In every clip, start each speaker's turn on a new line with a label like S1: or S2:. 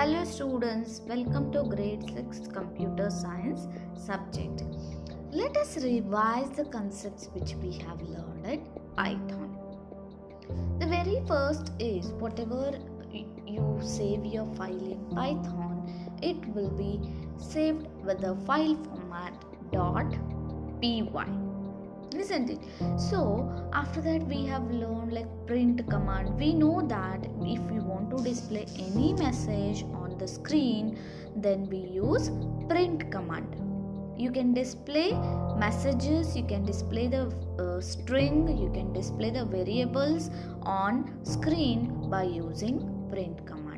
S1: Hello students, welcome to grade 6 computer science subject. Let us revise the concepts which we have learned at Python. The very first is whatever you save your file in Python, it will be saved with the file format .py isn't it? So after that we have learned like print command. We know that if we want to display any message on the screen then we use print command. You can display messages you can display the uh, string you can display the variables on screen by using print command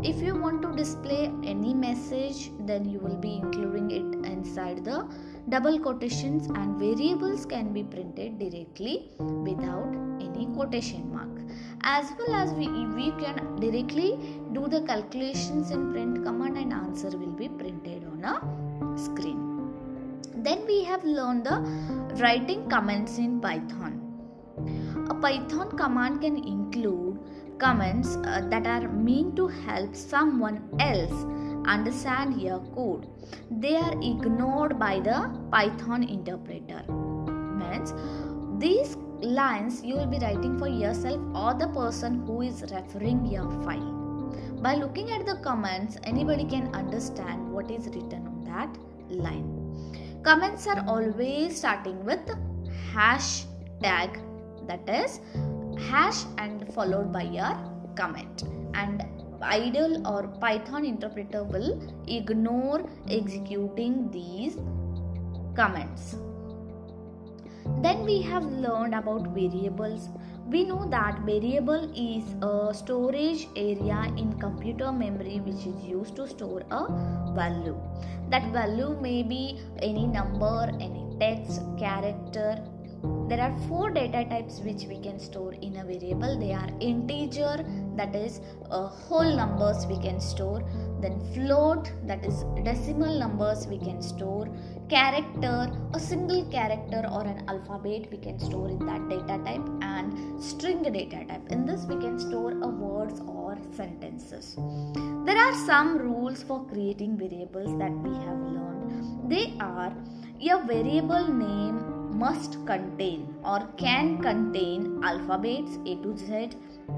S1: if you want to display any message then you will be including it inside the double quotations and variables can be printed directly without any quotation mark. As well as we, we can directly do the calculations in print command and answer will be printed on a screen. Then we have learned the writing comments in python. A python command can include comments uh, that are meant to help someone else understand your code. They are ignored by the Python interpreter. Means these lines you will be writing for yourself or the person who is referring your file. By looking at the comments, anybody can understand what is written on that line. Comments are always starting with hashtag that is hash and followed by your comment. And idle or python interpreter will ignore executing these comments. Then we have learned about variables. We know that variable is a storage area in computer memory which is used to store a value. That value may be any number any text character there are four data types which we can store in a variable. They are integer that is uh, whole numbers we can store. Then float that is decimal numbers we can store. Character a single character or an alphabet we can store in that data type. And string data type. In this we can store a words or sentences. There are some rules for creating variables that we have learned. They are a variable name must contain or can contain alphabets A to Z,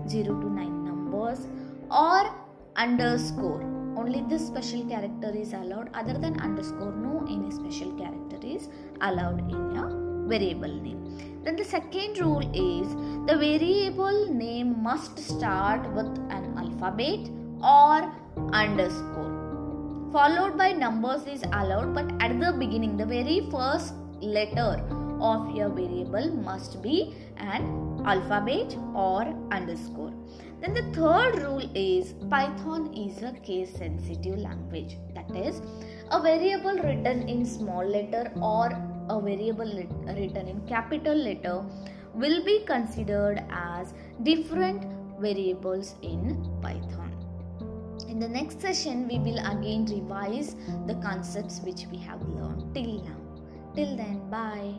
S1: 0 to 9 numbers, or underscore. Only this special character is allowed, other than underscore, no any special character is allowed in a variable name. Then the second rule is the variable name must start with an alphabet or underscore. Followed by numbers is allowed, but at the beginning, the very first letter of your variable must be an alphabet or underscore. Then the third rule is Python is a case sensitive language. That is a variable written in small letter or a variable written in capital letter will be considered as different variables in Python. In the next session, we will again revise the concepts which we have learned till now. Till then, bye.